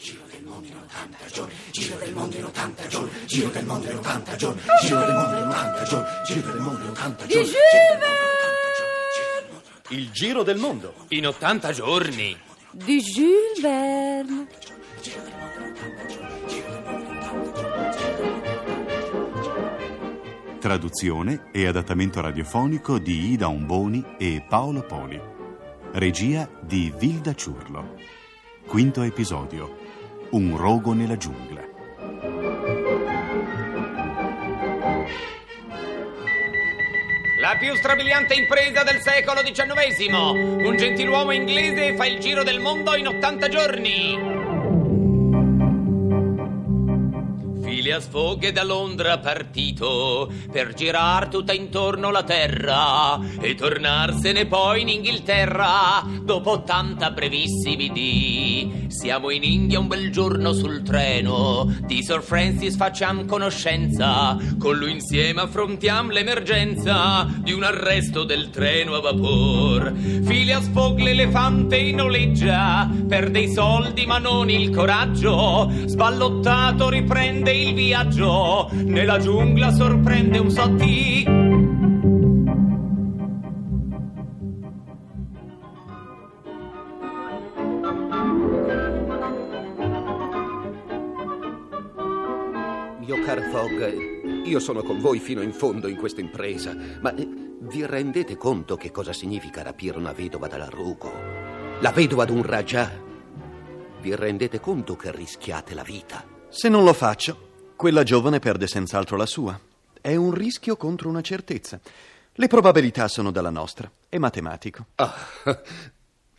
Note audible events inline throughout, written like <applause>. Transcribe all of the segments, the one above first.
Giro del mondo in 80 giorni, giro del mondo in 80 giorni, giro del mondo in 80 giorni, giro del mondo in 80 giorni, giro del mondo in 80 giorni. Il giro del mondo. In 80 giorni. Di Jules Verne. Traduzione e adattamento radiofonico di Ida Omboni e Paolo Poli. Regia di Vilda Ciurlo. Quinto episodio. Un rogo nella giungla. La più strabiliante impresa del secolo XIX. Un gentiluomo inglese fa il giro del mondo in 80 giorni. Phileas Fogg è da Londra partito per girar tutta intorno la terra e tornarsene poi in Inghilterra dopo 80 brevissimi dì. Siamo in India un bel giorno sul treno di Sir Francis facciam conoscenza, con lui insieme affrontiamo l'emergenza di un arresto del treno a vapor. Phileas Fogg l'elefante noleggia, perde i soldi ma non il coraggio, sballottato riprende il viaggio, nella giungla sorprende un sottì. Mio caro Fogg, io sono con voi fino in fondo in questa impresa, ma eh, vi rendete conto che cosa significa rapire una vedova dalla Rugo? La vedova d'un Raja? Vi rendete conto che rischiate la vita? Se non lo faccio, quella giovane perde senz'altro la sua. È un rischio contro una certezza. Le probabilità sono dalla nostra. È matematico. Ah,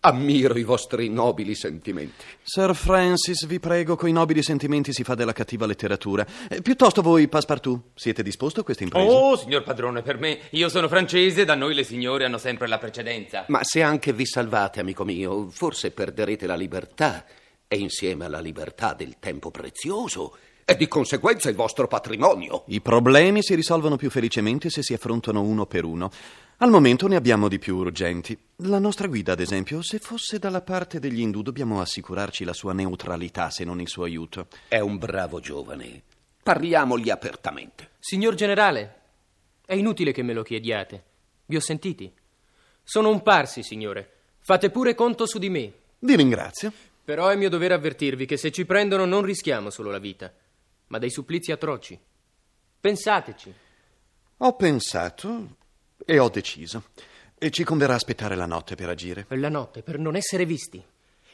ammiro i vostri nobili sentimenti. Sir Francis, vi prego, coi nobili sentimenti si fa della cattiva letteratura. Eh, piuttosto voi, Passepartout, siete disposto a questa impresa? Oh, signor padrone, per me, io sono francese, da noi le signore hanno sempre la precedenza. Ma se anche vi salvate, amico mio, forse perderete la libertà e insieme alla libertà del tempo prezioso e di conseguenza il vostro patrimonio. I problemi si risolvono più felicemente se si affrontano uno per uno. Al momento ne abbiamo di più urgenti. La nostra guida, ad esempio, se fosse dalla parte degli indù, dobbiamo assicurarci la sua neutralità, se non il suo aiuto. È un bravo giovane. Parliamogli apertamente. Signor generale, è inutile che me lo chiediate. Vi ho sentiti. Sono un parsi, signore. Fate pure conto su di me. Vi ringrazio. Però è mio dovere avvertirvi che se ci prendono non rischiamo solo la vita, ma dei supplizi atroci. Pensateci. Ho pensato e ho deciso. E ci converrà aspettare la notte per agire. La notte, per non essere visti.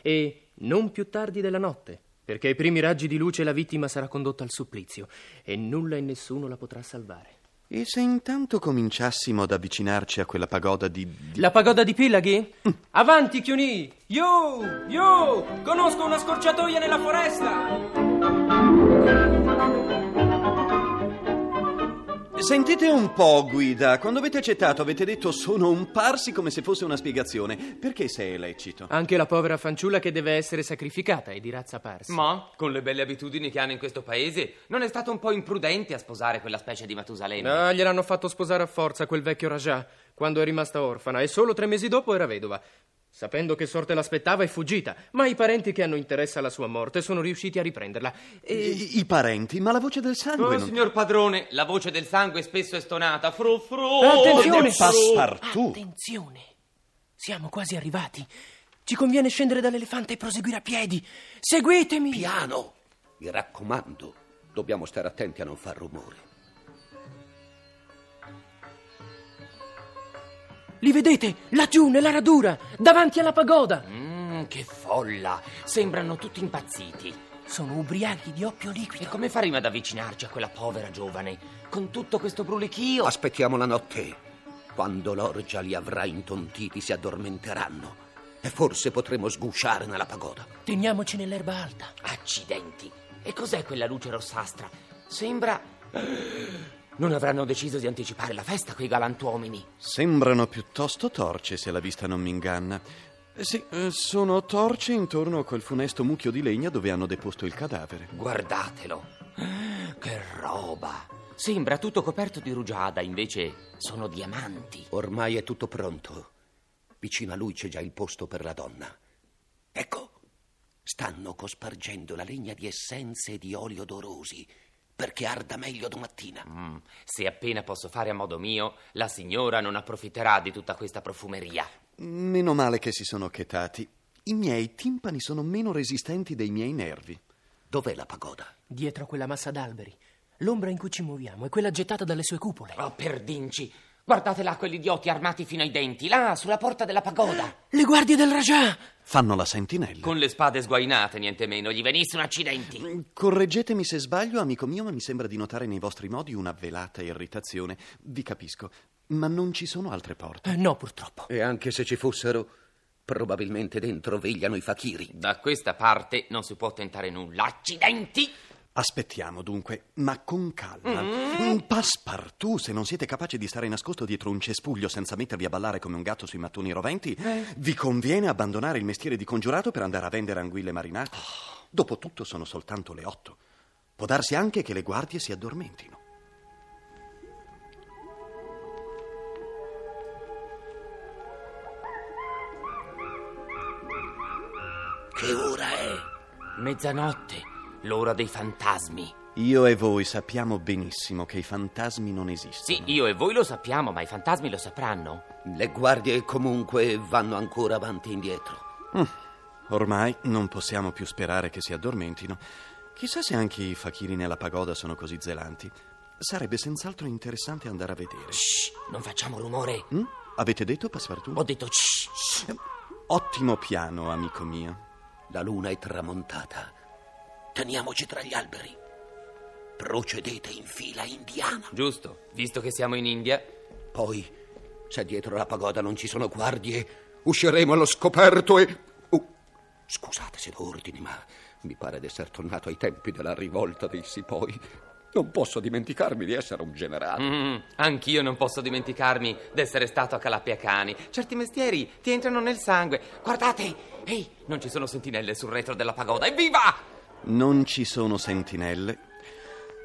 E non più tardi della notte, perché ai primi raggi di luce la vittima sarà condotta al supplizio e nulla e nessuno la potrà salvare. E se intanto cominciassimo ad avvicinarci a quella pagoda di... La pagoda di Pilaghi? Avanti, Chiuni! Yo! Yo! Conosco una scorciatoia nella foresta! Sentite un po', guida. Quando avete accettato avete detto sono un parsi come se fosse una spiegazione. Perché se è lecito? Anche la povera fanciulla che deve essere sacrificata è di razza parsi. Ma, con le belle abitudini che hanno in questo paese, non è stato un po' imprudente a sposare quella specie di Matusalemme? Ah, gliel'hanno fatto sposare a forza quel vecchio Rajah quando è rimasta orfana e solo tre mesi dopo era vedova. Sapendo che sorte l'aspettava è fuggita, ma i parenti che hanno interesse alla sua morte sono riusciti a riprenderla. E... I, i parenti? Ma la voce del sangue Oh, non... signor padrone, la voce del sangue spesso è stonata. Fru fru. Attenzione! Passepartout. Attenzione! Siamo quasi arrivati. Ci conviene scendere dall'elefante e proseguire a piedi. Seguitemi! Piano! Mi raccomando, dobbiamo stare attenti a non far rumore. Li vedete? Laggiù, nella radura, davanti alla pagoda. Mmm, che folla. Sembrano tutti impazziti. Sono ubriachi di oppio E liquido. come faremo ad avvicinarci a quella povera giovane? Con tutto questo brulichio? Aspettiamo la notte. Quando l'orgia li avrà intontiti si addormenteranno. E forse potremo sgusciare nella pagoda. Teniamoci nell'erba alta. Accidenti. E cos'è quella luce rossastra? Sembra... Non avranno deciso di anticipare la festa quei galantuomini. Sembrano piuttosto torce, se la vista non mi inganna. Eh, Sì, eh, sono torce intorno a quel funesto mucchio di legna dove hanno deposto il cadavere. Guardatelo. Che roba. Sembra tutto coperto di rugiada, invece sono diamanti. Ormai è tutto pronto. Vicino a lui c'è già il posto per la donna. Ecco, Stanno cospargendo la legna di essenze e di olio odorosi perché arda meglio domattina. Mm, se appena posso fare a modo mio, la signora non approfitterà di tutta questa profumeria. Meno male che si sono chetati. I miei timpani sono meno resistenti dei miei nervi. Dov'è la pagoda? Dietro a quella massa d'alberi. L'ombra in cui ci muoviamo è quella gettata dalle sue cupole. Oh, perdinci! Guardate là quegli idioti armati fino ai denti, là, sulla porta della pagoda. Le guardie del Raja! Fanno la sentinella. Con le spade sguainate, niente meno. Gli venissero accidenti. Correggetemi se sbaglio, amico mio, ma mi sembra di notare nei vostri modi una velata irritazione. Vi capisco, ma non ci sono altre porte. Eh, no, purtroppo. E anche se ci fossero, probabilmente dentro vegliano i fakiri. Da questa parte non si può tentare nulla. Accidenti! Aspettiamo dunque, ma con calma. Mm. Passepartout, se non siete capaci di stare nascosto dietro un cespuglio senza mettervi a ballare come un gatto sui mattoni roventi, vi conviene abbandonare il mestiere di congiurato per andare a vendere anguille marinate. Dopotutto sono soltanto le otto. Può darsi anche che le guardie si addormentino. Che ora è? Mezzanotte, l'ora dei fantasmi. Io e voi sappiamo benissimo che i fantasmi non esistono. Sì, io e voi lo sappiamo, ma i fantasmi lo sapranno. Le guardie comunque vanno ancora avanti e indietro. Mm. Ormai non possiamo più sperare che si addormentino. Chissà se anche i fakiri nella pagoda sono così zelanti. Sarebbe senz'altro interessante andare a vedere. Shh, non facciamo rumore. Mm? Avete detto, Passepartout? Ho detto shh, shh. Ottimo piano, amico mio. La luna è tramontata. Teniamoci tra gli alberi. Procedete in fila indiana. Giusto, visto che siamo in India. Poi, se dietro la pagoda non ci sono guardie, usciremo allo scoperto e... Oh, scusate se do ordini, ma mi pare di essere tornato ai tempi della rivolta dei Sipoi. Non posso dimenticarmi di essere un generale. Mm, anch'io non posso dimenticarmi d'essere stato a Calapiacani. Certi mestieri ti entrano nel sangue. Guardate! Ehi, non ci sono sentinelle sul retro della pagoda. Evviva! Non ci sono sentinelle,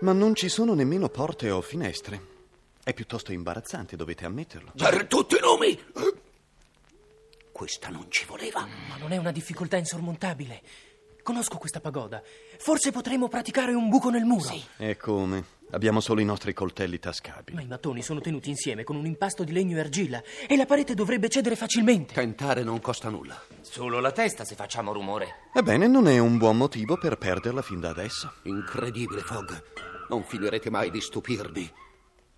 ma non ci sono nemmeno porte o finestre. È piuttosto imbarazzante, dovete ammetterlo. Per tutti i nomi! Questa non ci voleva. Ma non è una difficoltà insormontabile. Conosco questa pagoda. Forse potremo praticare un buco nel muro. Sì. E come? Abbiamo solo i nostri coltelli tascabili. Ma i mattoni sono tenuti insieme con un impasto di legno e argilla e la parete dovrebbe cedere facilmente. Tentare non costa nulla. Solo la testa se facciamo rumore. Ebbene, non è un buon motivo per perderla fin da adesso. Incredibile, Fogg. Non finirete mai di stupirmi.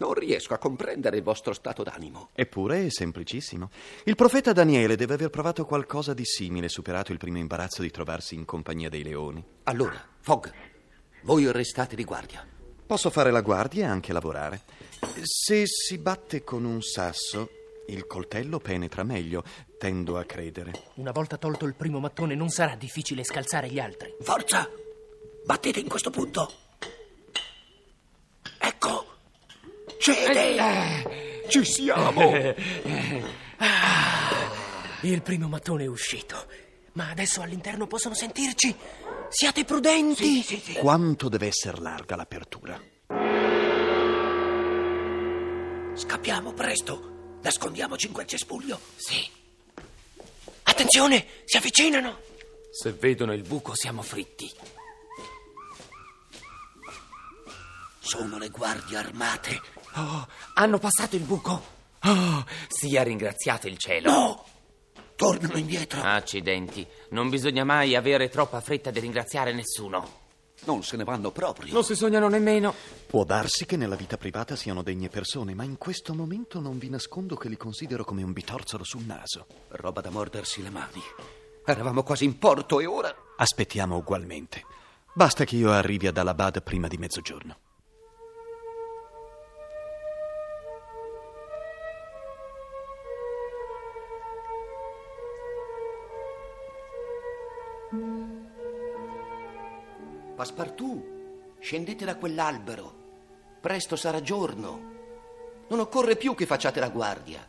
Non riesco a comprendere il vostro stato d'animo. Eppure è semplicissimo. Il profeta Daniele deve aver provato qualcosa di simile, superato il primo imbarazzo di trovarsi in compagnia dei leoni. Allora, Fogg, voi restate di guardia. Posso fare la guardia e anche lavorare. Se si batte con un sasso, il coltello penetra meglio, tendo a credere. Una volta tolto il primo mattone non sarà difficile scalzare gli altri. Forza! Battete in questo punto. Ecco! Cede! Ci siamo! <laughs> Il primo mattone è uscito. Ma adesso all'interno possono sentirci. Siate prudenti. Sì, sì. Quanto deve essere larga l'apertura? Scappiamo presto. Nascondiamoci in quel cespuglio. Sì. Attenzione, si avvicinano. Se vedono il buco siamo fritti. Sono le guardie armate. Oh, hanno passato il buco. Oh, sia ringraziato il cielo. No! Tornano indietro. Accidenti, non bisogna mai avere troppa fretta di ringraziare nessuno. Non se ne vanno proprio. Non si sognano nemmeno. Può darsi che nella vita privata siano degne persone, ma in questo momento non vi nascondo che li considero come un bitorzolo sul naso. Roba da mordersi le mani. Eravamo quasi in porto e ora... Aspettiamo ugualmente. Basta che io arrivi ad Alabad prima di mezzogiorno. Passepartout, scendete da quell'albero. Presto sarà giorno. Non occorre più che facciate la guardia.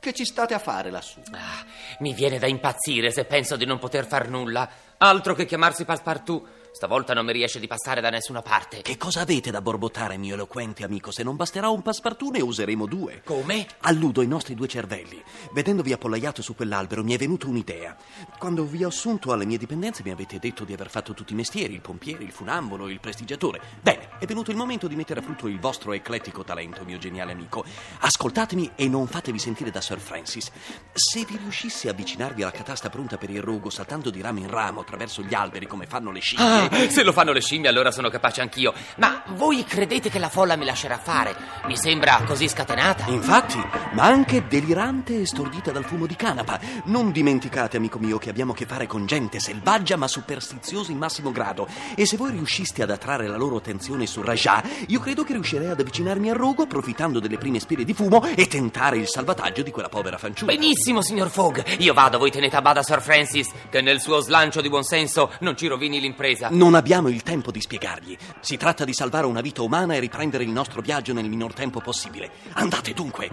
Che ci state a fare lassù? Ah, mi viene da impazzire se penso di non poter far nulla. Altro che chiamarsi Passepartout. Stavolta non mi riesce di passare da nessuna parte. Che cosa avete da borbottare, mio eloquente amico? Se non basterà un passepartout, ne useremo due. Come? Alludo i nostri due cervelli. Vedendovi appollaiato su quell'albero, mi è venuta un'idea. Quando vi ho assunto alle mie dipendenze, mi avete detto di aver fatto tutti i mestieri: il pompiere, il funambolo, il prestigiatore. Bene, è venuto il momento di mettere a frutto il vostro eclettico talento, mio geniale amico. Ascoltatemi e non fatevi sentire da Sir Francis. Se vi riuscissi a avvicinarvi alla catasta pronta per il rogo, saltando di ramo in ramo attraverso gli alberi come fanno le scimmie. Ah, <laughs> se lo fanno le scimmie, allora sono capace anch'io. Ma voi credete che la folla mi lascerà fare? Mi sembra così scatenata. Infatti, ma anche delirante e stordita dal fumo di canapa. Non dimenticate, amico mio, che abbiamo a che fare con gente selvaggia ma superstiziosa in massimo grado. E se voi riusciste ad attrarre la loro attenzione su Rajah, io credo che riuscirei ad avvicinarmi al rogo, approfittando delle prime spire di fumo e tentare il salvataggio di quella povera fanciulla. Benissimo, signor Fogg. Io vado, voi tenete a bada Sir Francis, che nel suo slancio di buonsenso non ci rovini l'impresa. Non abbiamo il tempo di spiegargli. Si tratta di salvare una vita umana e riprendere il nostro viaggio nel minor tempo possibile. Andate dunque.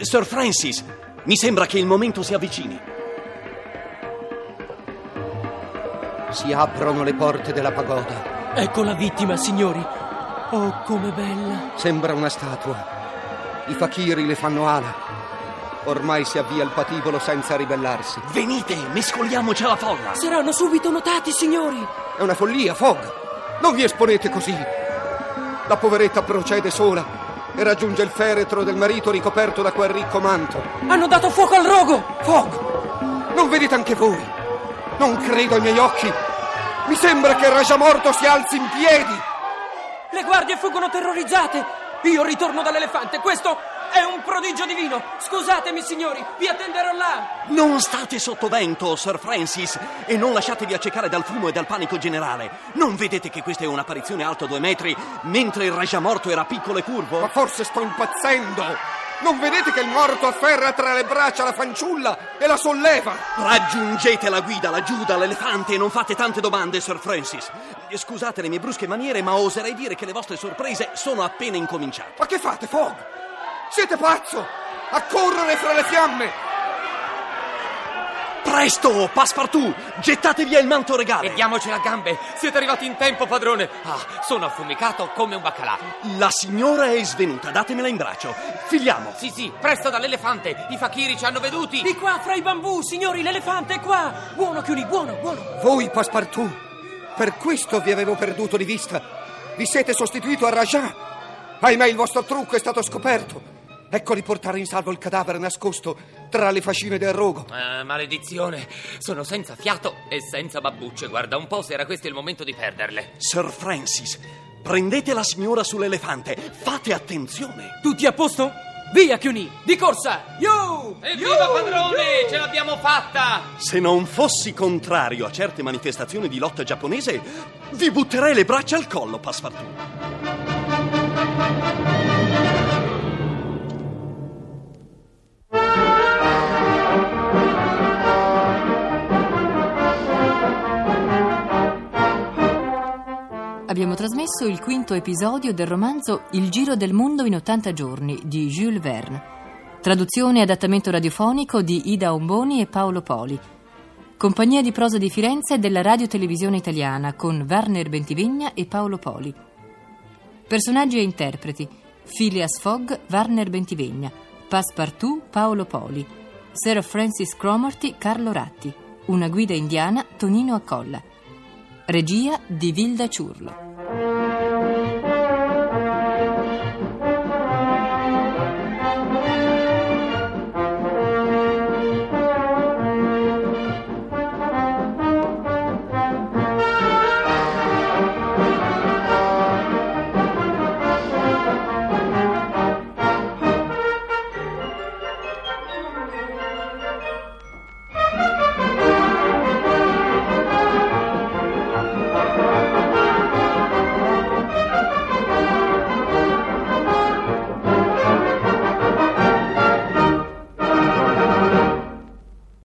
Sir Francis, mi sembra che il momento si avvicini. Si aprono le porte della pagoda. Ecco la vittima, signori. Oh, come bella. Sembra una statua. I fakiri le fanno ala. Ormai si avvia il patibolo senza ribellarsi. Venite, mescoliamoci alla folla. Saranno subito notati, signori. È una follia, Fogg. Non vi esponete così. La poveretta procede sola e raggiunge il feretro del marito ricoperto da quel ricco manto. Hanno dato fuoco al rogo. Fogg, non vedete anche voi? Non credo ai miei occhi. Mi sembra che il Raja morto si alzi in piedi. Le guardie fuggono terrorizzate. Io ritorno dall'elefante. Questo è un prodigio divino. Scusatemi, signori, vi attenderò là. Non state sotto vento, Sir Francis, e non lasciatevi accecare dal fumo e dal panico generale. Non vedete che questa è un'apparizione alta due metri, mentre il Raja morto era piccolo e curvo? Ma forse sto impazzendo. Non vedete che il morto afferra tra le braccia la fanciulla e la solleva? Raggiungete la guida laggiù dall'elefante e non fate tante domande, Sir Francis. Scusate le mie brusche maniere, ma oserei dire che le vostre sorprese sono appena incominciate. Ma che fate, Fogg? Siete pazzo! A correre fra le fiamme! Presto, Passepartout! Gettate via il manto regale! E diamocela a gambe. Siete arrivati in tempo, padrone. Ah, sono affumicato come un baccalà. La signora è svenuta, datemela in braccio. Filiamo. Sì, sì, presto dall'elefante. I fakiri ci hanno veduti. Di qua, fra i bambù, signori, l'elefante è qua. Buono, Chiuni, buono, buono. Voi, Passepartout, per questo vi avevo perduto di vista. Vi siete sostituito a Rajah. Ahimè, il vostro trucco è stato scoperto. Ecco riportare in salvo il cadavere nascosto tra le fascine del rogo. Ah, maledizione. Sono senza fiato e senza babbucce. Guarda un po' se era questo il momento di perderle. Sir Francis, prendete la signora sull'elefante. Fate attenzione. Tutti a posto? Via, Chiuni, di corsa. Yo! Evviva, padrone! Ce l'abbiamo fatta! Se non fossi contrario a certe manifestazioni di lotta giapponese, vi butterei le braccia al collo, Passepartout. Trasmesso il quinto episodio del romanzo Il giro del mondo in 80 giorni di Jules Verne. Traduzione e adattamento radiofonico di Ida Omboni e Paolo Poli. Compagnia di prosa di Firenze della Radio Televisione Italiana con Werner Bentivegna e Paolo Poli. Personaggi e interpreti: Phileas Fogg, Werner Bentivegna, Passepartout, Paolo Poli, Sir Francis Cromarty, Carlo Ratti, Una guida indiana, Tonino Accolla. Regia di Vilda Ciurlo.